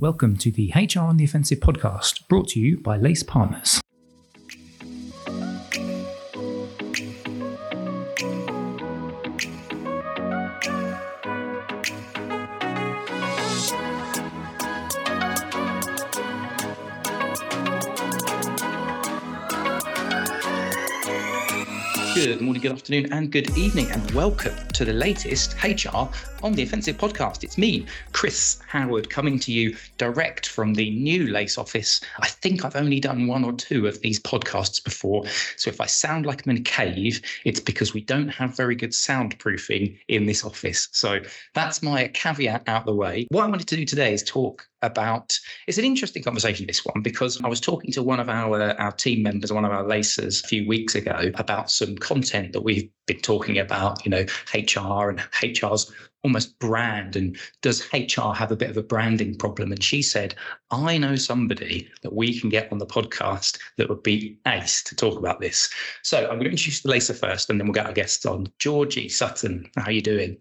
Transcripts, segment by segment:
Welcome to the HR on the Offensive podcast, brought to you by Lace Partners. Good morning, good afternoon, and good evening, and welcome to the latest HR on the Offensive podcast. It's me, Chris Howard, coming to you direct from the new Lace office. I think I've only done one or two of these podcasts before. So if I sound like I'm in a cave, it's because we don't have very good soundproofing in this office. So that's my caveat out the way. What I wanted to do today is talk about it's an interesting conversation this one because i was talking to one of our our team members one of our lacers a few weeks ago about some content that we've been talking about you know hr and hr's almost brand and does hr have a bit of a branding problem? And she said i know somebody that we can get on the podcast that would be ace to talk about this. So i'm going to introduce the lacer first and then we'll get our guests on. Georgie sutton how are you doing?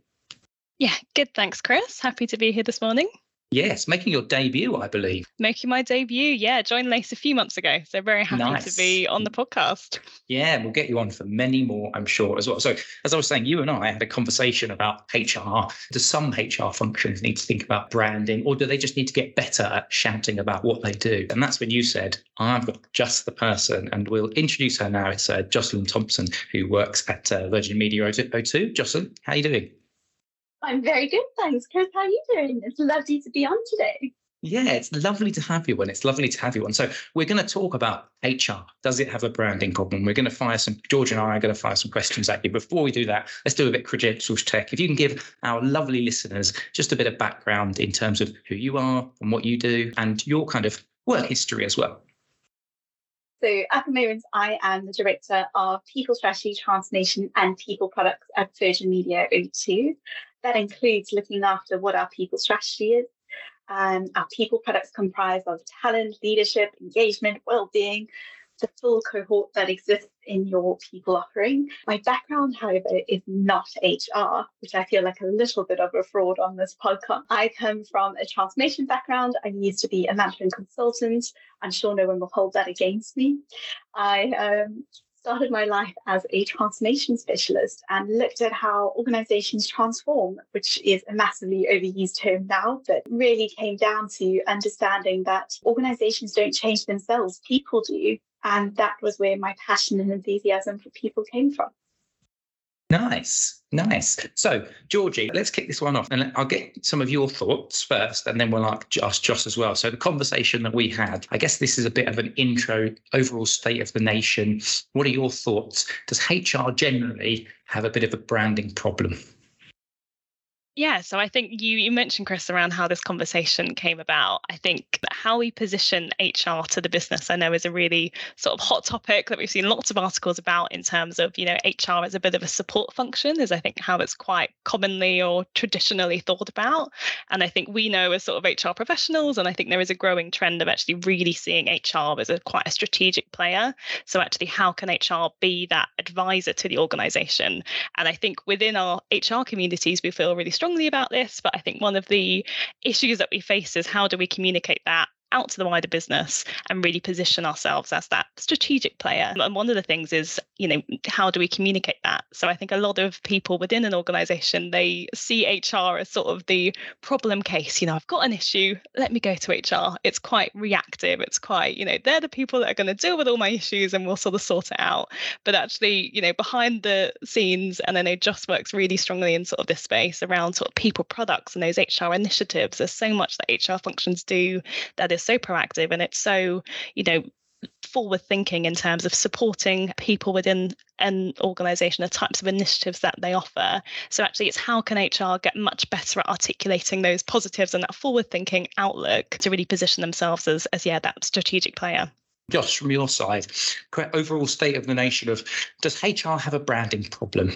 Yeah good thanks chris. Happy to be here this morning Yes, making your debut, I believe. Making my debut, yeah. Joined Lace a few months ago, so very happy nice. to be on the podcast. Yeah, we'll get you on for many more, I'm sure, as well. So, as I was saying, you and I had a conversation about HR. Do some HR functions need to think about branding, or do they just need to get better at shouting about what they do? And that's when you said, "I've got just the person," and we'll introduce her now. It's uh, Jocelynne Thompson, who works at uh, Virgin Media O2. Jocelynne, how are you doing? I'm very good, thanks. Chris, how are you doing? It's lovely to be on today. Yeah, it's lovely to have you on. It's lovely to have you on. So we're going to talk about HR. Does it have a branding problem? We're going to fire some, George and I are going to fire some questions at you. Before we do that, let's do a bit of credentials check. If you can give our lovely listeners just a bit of background in terms of who you are and what you do and your kind of work history as well. So at the moment, I am the Director of People Strategy, Transformation and People Products at Virgin Media O2. That includes looking after what our people strategy is. Um, our people products comprise of talent, leadership, engagement, well-being, the full cohort that exists in your people offering. My background, however, is not HR, which I feel like a little bit of a fraud on this podcast. I come from a transformation background. I used to be a management consultant. I'm sure no one will hold that against me. I um, started my life as a transformation specialist and looked at how organizations transform, which is a massively overused term now, but really came down to understanding that organizations don't change themselves, people do. And that was where my passion and enthusiasm for people came from. Nice, nice. So, Georgie, let's kick this one off, and I'll get some of your thoughts first, and then we'll ask Joss as well. So, the conversation that we had, I guess this is a bit of an intro, overall state of the nation. What are your thoughts? Does HR generally have a bit of a branding problem? Yeah, so I think you you mentioned Chris around how this conversation came about. I think how we position HR to the business, I know, is a really sort of hot topic that we've seen lots of articles about in terms of you know HR as a bit of a support function, is I think how it's quite commonly or traditionally thought about. And I think we know as sort of HR professionals, and I think there is a growing trend of actually really seeing HR as a quite a strategic player. So actually, how can HR be that advisor to the organisation? And I think within our HR communities, we feel really strong strongly about this, but I think one of the issues that we face is how do we communicate that out to the wider business and really position ourselves as that strategic player. And one of the things is, you know, how do we communicate that? So I think a lot of people within an organization, they see HR as sort of the problem case. You know, I've got an issue, let me go to HR. It's quite reactive. It's quite, you know, they're the people that are going to deal with all my issues and we'll sort of sort it out. But actually, you know, behind the scenes, and I know Joss works really strongly in sort of this space around sort of people products and those HR initiatives. There's so much that HR functions do that is is so proactive and it's so, you know, forward thinking in terms of supporting people within an organization, the types of initiatives that they offer. So actually it's how can HR get much better at articulating those positives and that forward thinking outlook to really position themselves as, as yeah, that strategic player. Joss, from your side, overall state of the nation of does HR have a branding problem?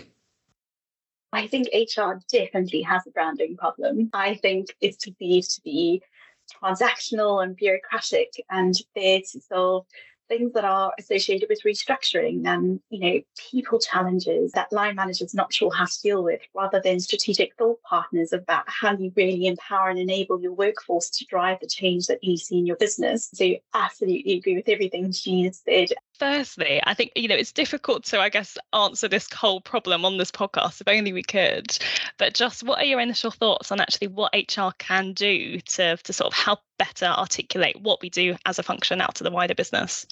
I think HR definitely has a branding problem. I think it's perceived to be transactional and bureaucratic and there to solve things that are associated with restructuring and you know people challenges that line managers not sure how to deal with rather than strategic thought partners about how you really empower and enable your workforce to drive the change that you see in your business. So absolutely agree with everything Jean said firstly i think you know it's difficult to i guess answer this whole problem on this podcast if only we could but just what are your initial thoughts on actually what hr can do to, to sort of help better articulate what we do as a function out to the wider business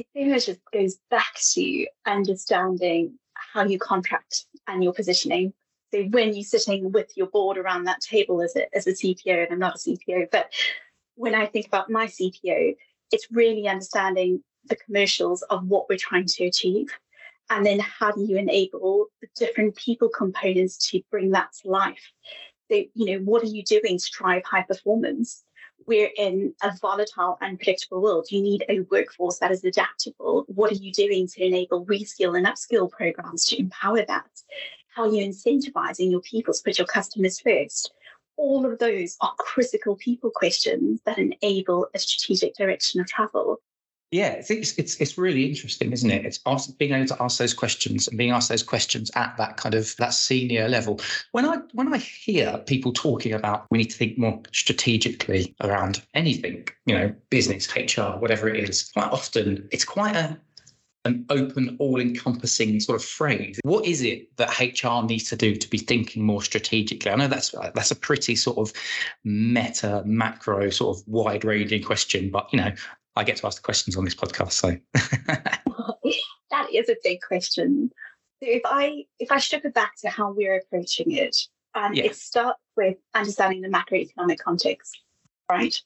I think it just goes back to understanding how you contract and your positioning. So when you're sitting with your board around that table as a, as a CPO, and I'm not a CPO, but when I think about my CPO, it's really understanding the commercials of what we're trying to achieve. And then how do you enable the different people components to bring that to life? So, you know, what are you doing to drive high performance? we're in a volatile, and unpredictable world. You need a workforce that is adaptable. What are you doing to enable reskill and upskill programs to empower that? How are you incentivizing your people to put your customers first? All of those are critical people questions that enable a strategic direction of travel yeah, it's, it's it's really interesting, isn't it? It's being able to ask those questions and being asked those questions at that kind of that senior level. When I when I hear people talking about we need to think more strategically around anything, you know, business, HR, whatever it is, quite often it's quite a an open, all-encompassing sort of phrase. What is it that HR needs to do to be thinking more strategically? I know that's that's a pretty sort of meta, macro, sort of wide-ranging question, but you know, I get to ask the questions on this podcast. So that is a big question. So if I if I strip it back to how we're approaching it, um, and yeah. it starts with understanding the macroeconomic context, right?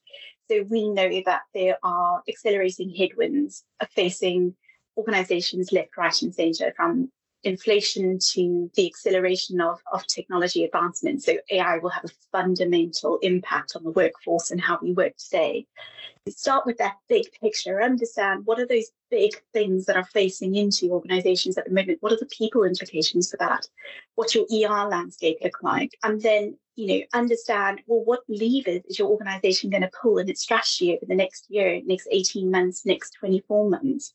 So we know that there are accelerating headwinds facing organizations left, right, and center from inflation to the acceleration of, of technology advancement. So AI will have a fundamental impact on the workforce and how we work today. We start with that big picture, understand what are those big things that are facing into organizations at the moment? What are the people implications for that? What's your ER landscape look like? And then, you know, understand, well, what levers is your organization going to pull in its strategy over the next year, next 18 months, next 24 months?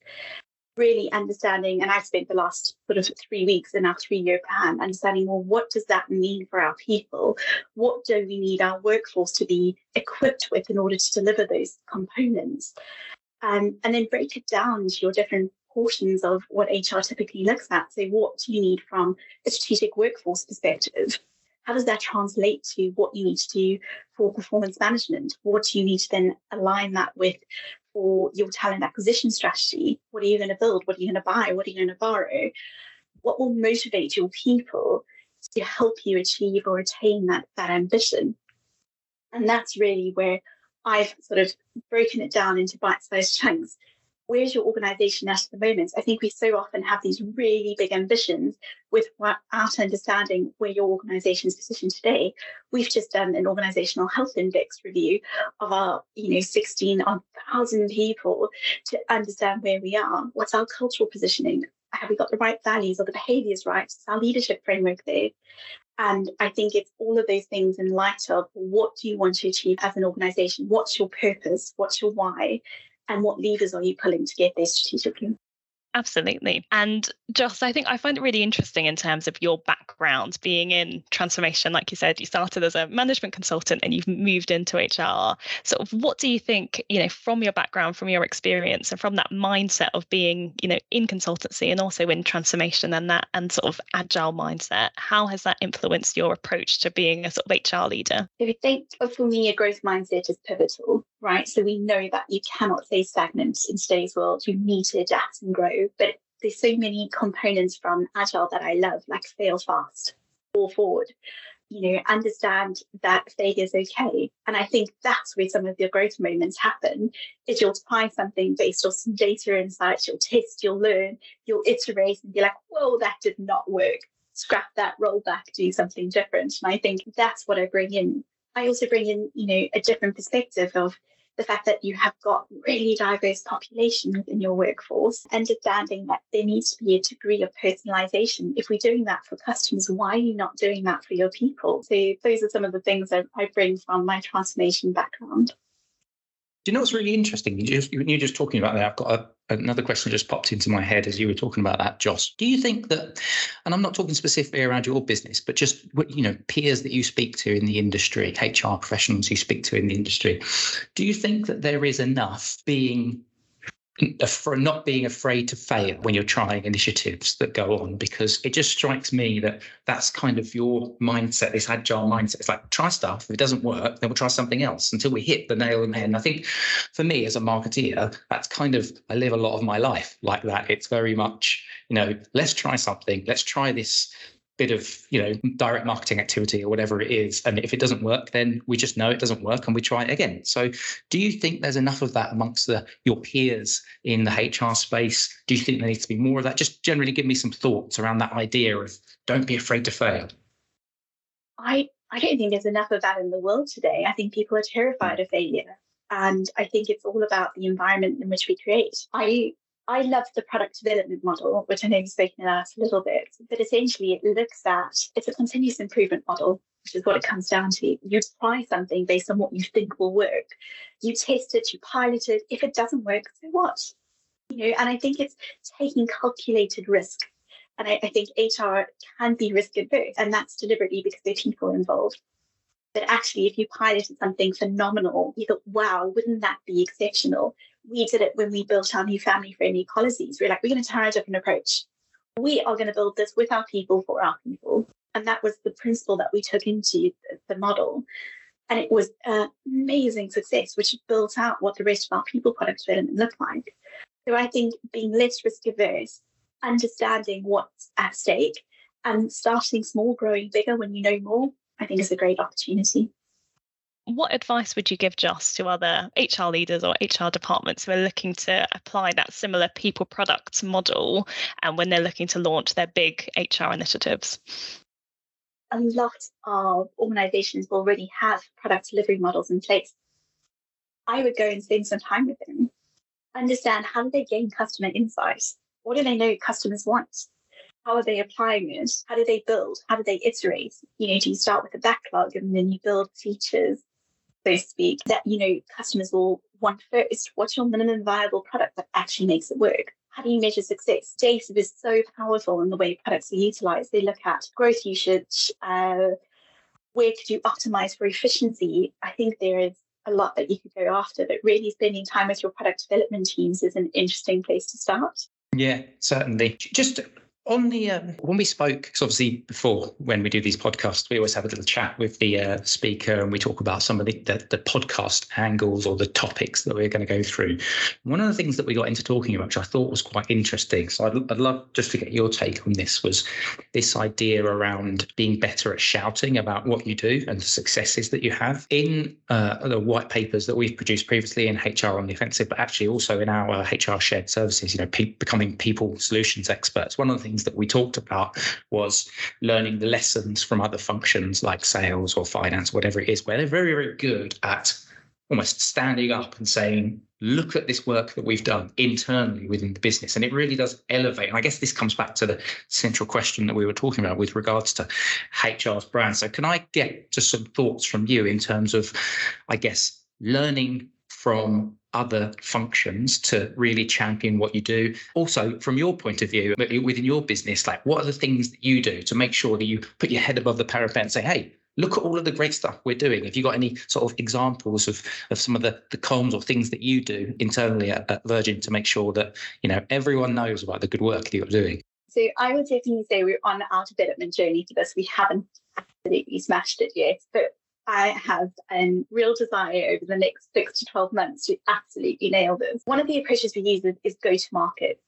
Really understanding, and I've spent the last sort of three weeks in our three year plan understanding, well, what does that mean for our people? What do we need our workforce to be equipped with in order to deliver those components? Um, and then break it down to your different portions of what HR typically looks at. So, what do you need from a strategic workforce perspective? How does that translate to what you need to do for performance management? What do you need to then align that with for your talent acquisition strategy. What are you going to build? What are you going to buy? What are you going to borrow? What will motivate your people to help you achieve or attain that, that ambition? And that's really where I've sort of broken it down into bite sized chunks where's your organization at at the moment? I think we so often have these really big ambitions without understanding where your organization is positioned today. We've just done an organizational health index review of our, you know, 16 odd thousand people to understand where we are. What's our cultural positioning? Have we got the right values or the behaviors right? Is our leadership framework there? And I think it's all of those things in light of what do you want to achieve as an organization? What's your purpose? What's your why? And what levers are you pulling to get there strategically? Absolutely. And Joss, I think I find it really interesting in terms of your background being in transformation. Like you said, you started as a management consultant and you've moved into HR. Sort of what do you think, you know, from your background, from your experience and from that mindset of being, you know, in consultancy and also in transformation and that and sort of agile mindset, how has that influenced your approach to being a sort of HR leader? If you think for me, a growth mindset is pivotal, right? So we know that you cannot stay stagnant in today's world. You need to adapt and grow but there's so many components from Agile that I love, like fail fast, fall forward. You know, understand that failure is okay. And I think that's where some of your growth moments happen is you'll try something based on some data insights, you'll test, you'll learn, you'll iterate and be like, whoa, that did not work. Scrap that, roll back, do something different. And I think that's what I bring in. I also bring in, you know, a different perspective of the fact that you have got really diverse population within your workforce, understanding that there needs to be a degree of personalization. If we're doing that for customers, why are you not doing that for your people? So those are some of the things I bring from my transformation background. Do you know what's really interesting? You just you're just talking about that. I've got a, another question just popped into my head as you were talking about that, Joss. Do you think that, and I'm not talking specifically around your business, but just you know peers that you speak to in the industry, HR professionals you speak to in the industry, do you think that there is enough being for not being afraid to fail when you're trying initiatives that go on because it just strikes me that that's kind of your mindset this agile mindset. It's like try stuff. If it doesn't work then we'll try something else until we hit the nail on the head. And i think for me as a marketeer that's kind of i live a lot of my life like that. It's very much you know let's try something. Let's try this bit of you know direct marketing activity or whatever it is and if it doesn't work then we just know it doesn't work and we try it again. So do you think there's enough of that amongst the, your peers in the hr space? Do you think there needs to be more of that? Just generally give me some thoughts around that idea of don't be afraid to fail. I i don't think there's enough of that in the world today. I think people are terrified of failure. And I think it's all about the environment in which we create. I I love the product development model, which I know you've spoken about a little bit, but essentially it looks at it's a continuous improvement model, which is what it comes down to. You try something based on what you think will work. You test it, you pilot it. If it doesn't work, so what? You know, and I think it's taking calculated risk. And I, I think HR can be risk adverse, and that's deliberately because there are people involved. But actually, if you piloted something phenomenal, you thought, wow, wouldn't that be exceptional? We did it when we built our new family friendly policies. We are like, we're going to try a different approach. We are going to build this with our people for our people. And that was the principle that we took into the model. And it was an amazing success, which built out what the rest of our people product development looked like. So I think being less risk averse, understanding what's at stake, and starting small, growing bigger when you know more, I think is a great opportunity. What advice would you give Joss to other HR leaders or HR departments who are looking to apply that similar people products model and when they're looking to launch their big HR initiatives? A lot of organizations already have product delivery models in place. I would go and spend some time with them, understand how do they gain customer insights? What do they know customers want? how are they applying it? How do they build? How do they iterate? You know, do you start with a backlog and then you build features so to speak, that you know customers will want first. What's your minimum viable product that actually makes it work? How do you measure success? Data is so powerful in the way products are utilized. They look at growth usage, uh, where could you optimize for efficiency? I think there is a lot that you could go after, but really spending time with your product development teams is an interesting place to start. Yeah, certainly. Just on the um, when we spoke, because obviously before when we do these podcasts, we always have a little chat with the uh, speaker and we talk about some of the, the, the podcast angles or the topics that we're going to go through. One of the things that we got into talking about, which I thought was quite interesting, so I'd, I'd love just to get your take on this, was this idea around being better at shouting about what you do and the successes that you have in uh, the white papers that we've produced previously in HR on the offensive, but actually also in our HR shared services. You know, pe- becoming people solutions experts. One of the things things that we talked about was learning the lessons from other functions like sales or finance, whatever it is, where they're very, very good at almost standing up and saying, look at this work that we've done internally within the business. And it really does elevate. And I guess this comes back to the central question that we were talking about with regards to HR's brand. So, can I get just some thoughts from you in terms of, I guess, learning from other functions to really champion what you do. Also, from your point of view, within your business, like what are the things that you do to make sure that you put your head above the parapet and say, hey, look at all of the great stuff we're doing. Have you got any sort of examples of, of some of the, the comms or things that you do internally at, at Virgin to make sure that, you know, everyone knows about the good work that you're doing? So I would definitely say we're on our development journey for this. We haven't absolutely smashed it yet, but I have a real desire over the next six to 12 months to absolutely nail this. One of the approaches we use is, is go to market,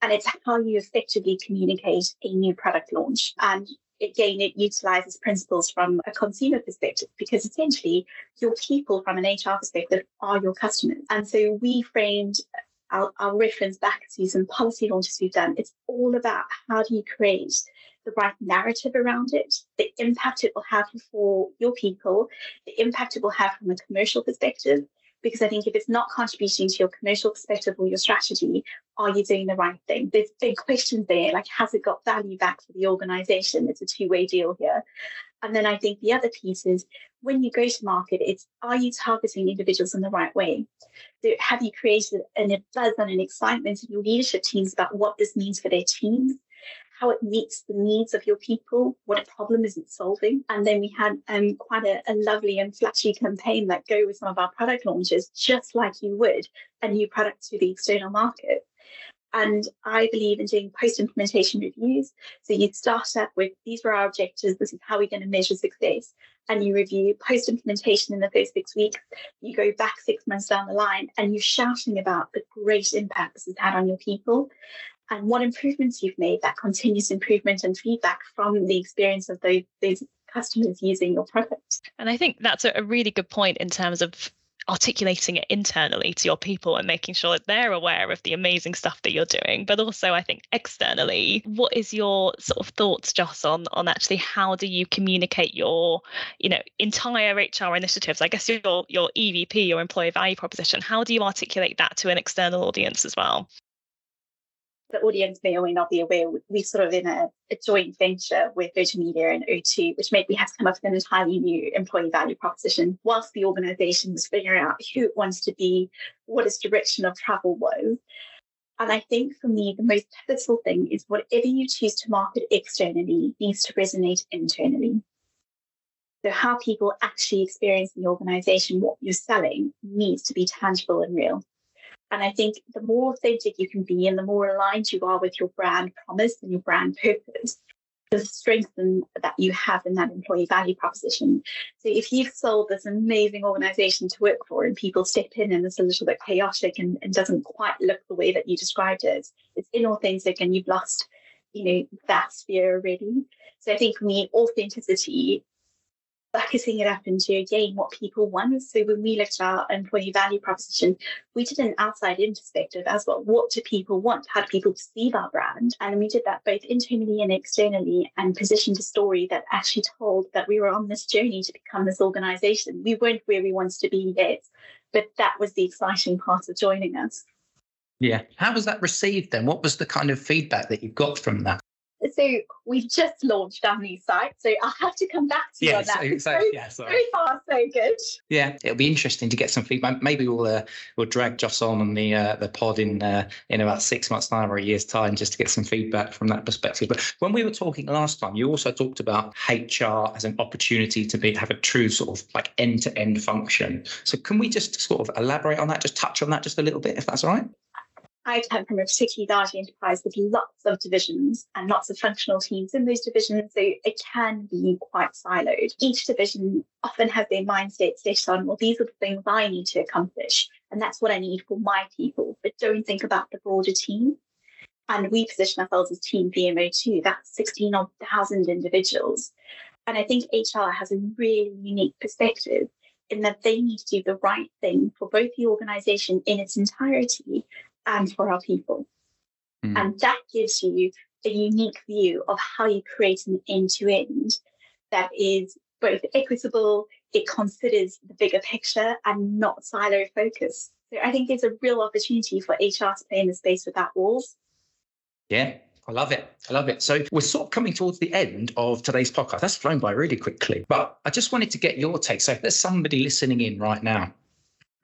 and it's how you effectively communicate a new product launch. And again, it utilizes principles from a consumer perspective because essentially your people from an HR perspective are your customers. And so we framed I'll, reference back to some policy launches we've done. It's all about how do you create the right narrative around it, the impact it will have for your people, the impact it will have from a commercial perspective. Because I think if it's not contributing to your commercial perspective or your strategy, are you doing the right thing? There's big questions there, like has it got value back for the organization? It's a two-way deal here. And then I think the other piece is when you go to market, it's are you targeting individuals in the right way? Have you created an, buzz and an excitement in your leadership teams about what this means for their teams? How it meets the needs of your people, what problem is it solving. And then we had um, quite a, a lovely and flashy campaign that go with some of our product launches, just like you would a new product to the external market. And I believe in doing post implementation reviews. So you start up with these were our objectives, this is how we're going to measure success. And you review post implementation in the first six weeks. You go back six months down the line and you're shouting about the great impact this has had on your people and what improvements you've made, that continuous improvement and feedback from the experience of those, those customers using your product. And I think that's a really good point in terms of articulating it internally to your people and making sure that they're aware of the amazing stuff that you're doing. But also i think externally what is your sort of thoughts joss on on actually how do you communicate your you know entire hr initiatives? I guess your your evp your employee value proposition how do you articulate that to an external audience as well the audience may or may not be aware, we're sort of in a, a joint venture with Virgin Media and O2, which made we have to come up with an entirely new employee value proposition whilst the organization was figuring out who it wants to be, what its direction of travel was. And I think for me, the most pivotal thing is whatever you choose to market externally needs to resonate internally. So, how people actually experience the organization, what you're selling, needs to be tangible and real. And I think the more authentic you can be and the more aligned you are with your brand promise and your brand purpose, the strength that you have in that employee value proposition. So if you've sold this amazing organization to work for and people step in and it's a little bit chaotic and, and doesn't quite look the way that you described it, it's inauthentic and you've lost, you know, that sphere already. So I think for me, authenticity bucketing it up into again what people want. So when we looked at our employee value proposition, we did an outside in perspective as well. What do people want? How do people perceive our brand? And we did that both internally and externally and positioned a story that actually told that we were on this journey to become this organization. We weren't where we wanted to be yet, but that was the exciting part of joining us. Yeah. How was that received then? What was the kind of feedback that you got from that? So we've just launched our new site, so I'll have to come back to you on that. So, so, yeah, so far so good. Yeah, it'll be interesting to get some feedback. Maybe we'll uh, we'll drag Joss on on the uh, the pod in uh, in about six months' time or a year's time just to get some feedback from that perspective. But when we were talking last time, you also talked about HR as an opportunity to be have a true sort of like end to end function. So can we just sort of elaborate on that, just touch on that just a little bit, if that's all right? I come from a particularly large enterprise with lots of divisions and lots of functional teams in those divisions, so it can be quite siloed. Each division often has their mindset set on, well, these are the things I need to accomplish, and that's what I need for my people, but don't think about the broader team. And we position ourselves as Team VMO2, that's 16,000 individuals. And I think HR has a really unique perspective in that they need to do the right thing for both the organization in its entirety and for our people. Mm. And that gives you a unique view of how you create an end to end that is both equitable, it considers the bigger picture and not silo focused. So I think there's a real opportunity for HR to play in the space without walls. Yeah, I love it. I love it. So we're sort of coming towards the end of today's podcast. That's flown by really quickly. But I just wanted to get your take. So if there's somebody listening in right now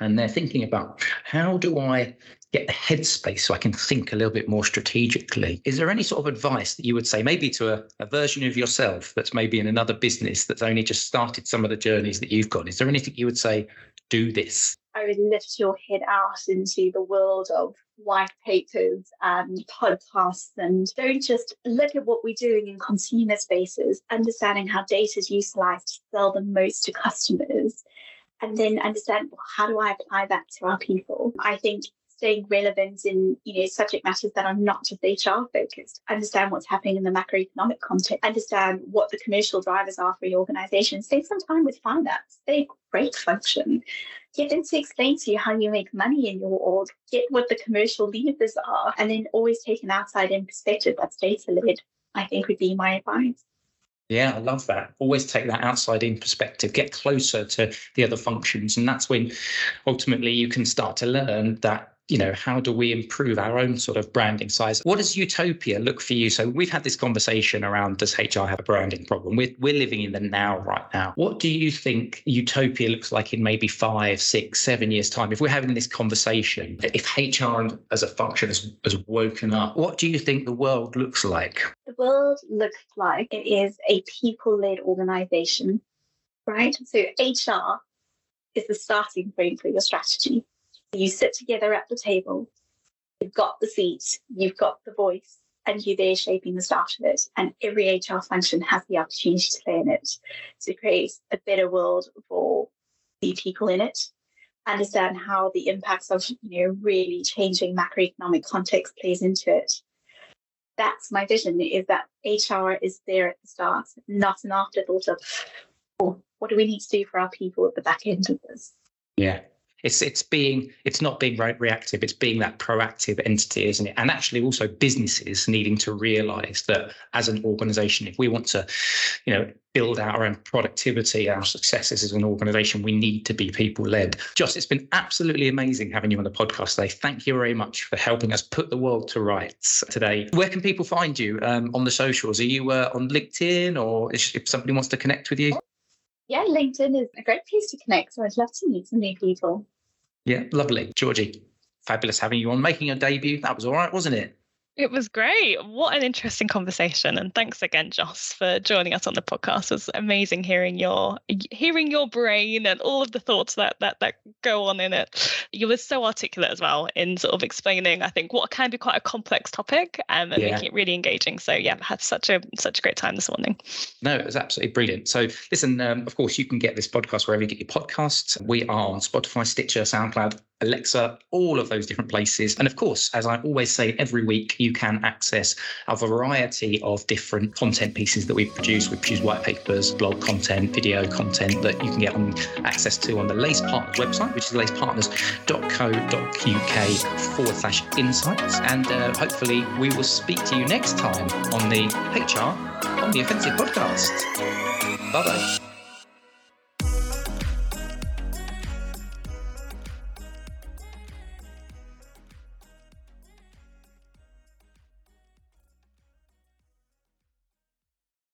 and they're thinking about how do I get the headspace so I can think a little bit more strategically. Is there any sort of advice that you would say, maybe to a, a, version of yourself that's maybe in another business that's only just started some of the journeys that you've gone? Is there anything you would say, do this? I would lift your head out into the world of white papers and podcasts and don't just look at what we're doing in consumer spaces, understanding how data is utilized to sell the most to customers and then understand well, how do I apply that to our people? I think staying relevant in you know subject matters that are not just HR focused. Understand what's happening in the macroeconomic context. Understand what the commercial drivers are for your organization. Spend some time with finance. They're a great function. Get them to explain to you how you make money in your org. Get what the commercial levers are, and then always take an outside in perspective that's data led. I think would be my advice. Yeah, I love that. Always take that outside in perspective, get closer to the other functions. And that's when ultimately you can start to learn that you know, how do we improve our own sort of branding size? What does utopia look for you? So we've had this conversation around does HR have a branding problem? We're, we're living in the now right now. What do you think utopia looks like in maybe five, six, seven years' time? If we're having this conversation, if HR as a function has, has woken up, what do you think the world looks like? The world looks like it is a people led organization, right? So HR is the starting point for your strategy. You sit together at the table, you've got the seat, you've got the voice, and you're there shaping the start of it. And every HR function has the opportunity to play in it to create a better world for the people in it. Understand how the impacts of you know really changing macroeconomic context plays into it. That's my vision is that HR is there at the start, not an afterthought of oh, what do we need to do for our people at the back end of this. Yeah, it's it's being it's not being reactive. It's being that proactive entity, isn't it? And actually, also businesses needing to realise that as an organisation, if we want to, you know, build our own productivity, our successes as an organisation, we need to be people led. Joss, it's been absolutely amazing having you on the podcast today. Thank you very much for helping us put the world to rights today. Where can people find you um, on the socials? Are you uh, on LinkedIn, or if somebody wants to connect with you? Yeah, LinkedIn is a great place to connect. So I'd love to meet some new people. Yeah, lovely. Georgie, fabulous having you on, making your debut. That was all right, wasn't it? It was great. What an interesting conversation. And thanks again, Joss, for joining us on the podcast. It was amazing hearing your hearing your brain and all of the thoughts that that that go on in it. You were so articulate as well in sort of explaining, I think, what can be quite a complex topic um, and yeah. making it really engaging. So yeah, I had such a such a great time this morning. No, it was absolutely brilliant. So listen, um, of course, you can get this podcast wherever you get your podcasts. We are on Spotify, Stitcher, SoundCloud, Alexa, all of those different places. And of course, as I always say every week, you can access a variety of different content pieces that we produce. We produce white papers, blog content, video content that you can get on access to on the Lace Partners website, which is lacepartners.co.uk forward slash insights. And uh, hopefully, we will speak to you next time on the HR on the Offensive podcast. Bye bye.